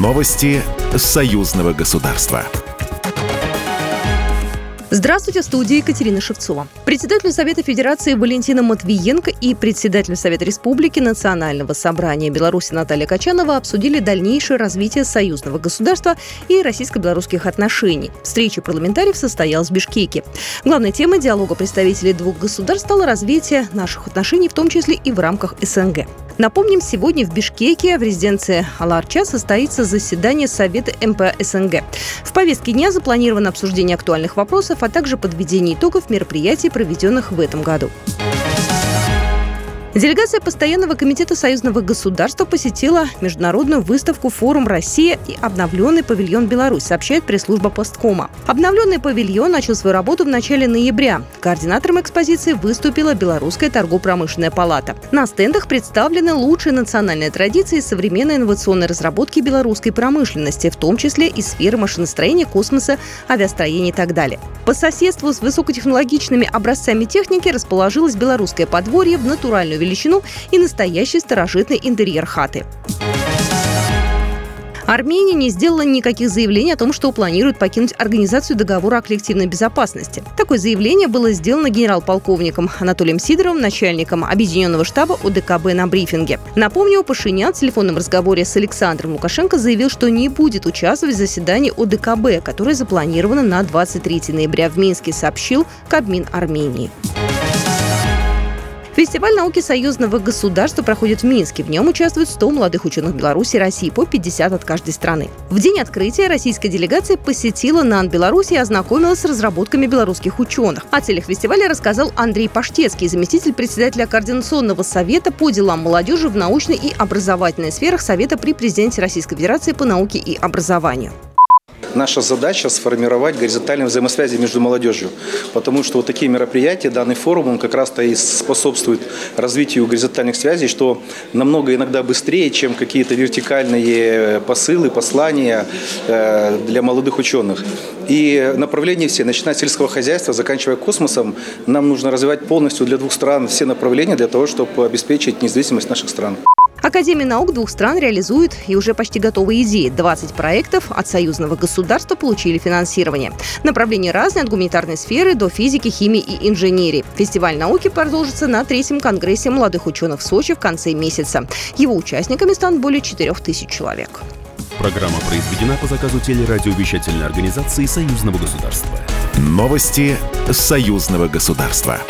Новости союзного государства. Здравствуйте, в студии Екатерина Шевцова. Председатель Совета Федерации Валентина Матвиенко и председатель Совета Республики Национального собрания Беларуси Наталья Качанова обсудили дальнейшее развитие союзного государства и российско-белорусских отношений. Встреча парламентариев состоялась в Бишкеке. Главной темой диалога представителей двух государств стало развитие наших отношений, в том числе и в рамках СНГ. Напомним, сегодня в Бишкеке в резиденции Аларча состоится заседание Совета МП СНГ. В повестке дня запланировано обсуждение актуальных вопросов, а также подведение итогов мероприятий, проведенных в этом году. Делегация Постоянного комитета союзного государства посетила международную выставку «Форум Россия» и обновленный павильон «Беларусь», сообщает пресс-служба Посткома. Обновленный павильон начал свою работу в начале ноября. Координатором экспозиции выступила Белорусская торгово-промышленная палата. На стендах представлены лучшие национальные традиции и современные инновационные разработки белорусской промышленности, в том числе и сферы машиностроения, космоса, авиастроения и так далее. По соседству с высокотехнологичными образцами техники расположилось белорусское подворье в натуральную величину и настоящий старожитный интерьер хаты. Армения не сделала никаких заявлений о том, что планирует покинуть Организацию договора о коллективной безопасности. Такое заявление было сделано генерал-полковником Анатолием Сидоровым, начальником Объединенного штаба ОДКБ на брифинге. Напомню, Пашинян в телефонном разговоре с Александром Лукашенко заявил, что не будет участвовать в заседании ОДКБ, которое запланировано на 23 ноября в Минске, сообщил Кабмин Армении. Фестиваль науки союзного государства проходит в Минске. В нем участвуют 100 молодых ученых Беларуси и России, по 50 от каждой страны. В день открытия российская делегация посетила НАН Беларуси и ознакомилась с разработками белорусских ученых. О целях фестиваля рассказал Андрей Паштецкий, заместитель председателя Координационного совета по делам молодежи в научной и образовательной сферах Совета при президенте Российской Федерации по науке и образованию. Наша задача сформировать горизонтальные взаимосвязи между молодежью, потому что вот такие мероприятия, данный форум, он как раз-то и способствует развитию горизонтальных связей, что намного иногда быстрее, чем какие-то вертикальные посылы, послания э, для молодых ученых. И направления все, начиная с сельского хозяйства, заканчивая космосом, нам нужно развивать полностью для двух стран все направления для того, чтобы обеспечить независимость наших стран. Академия наук двух стран реализует и уже почти готовые идеи. 20 проектов от союзного государства получили финансирование. Направления разные, от гуманитарной сферы до физики, химии и инженерии. Фестиваль науки продолжится на третьем конгрессе молодых ученых в Сочи в конце месяца. Его участниками станут более 4 тысяч человек. Программа произведена по заказу телерадиовещательной организации Союзного государства. Новости Союзного государства.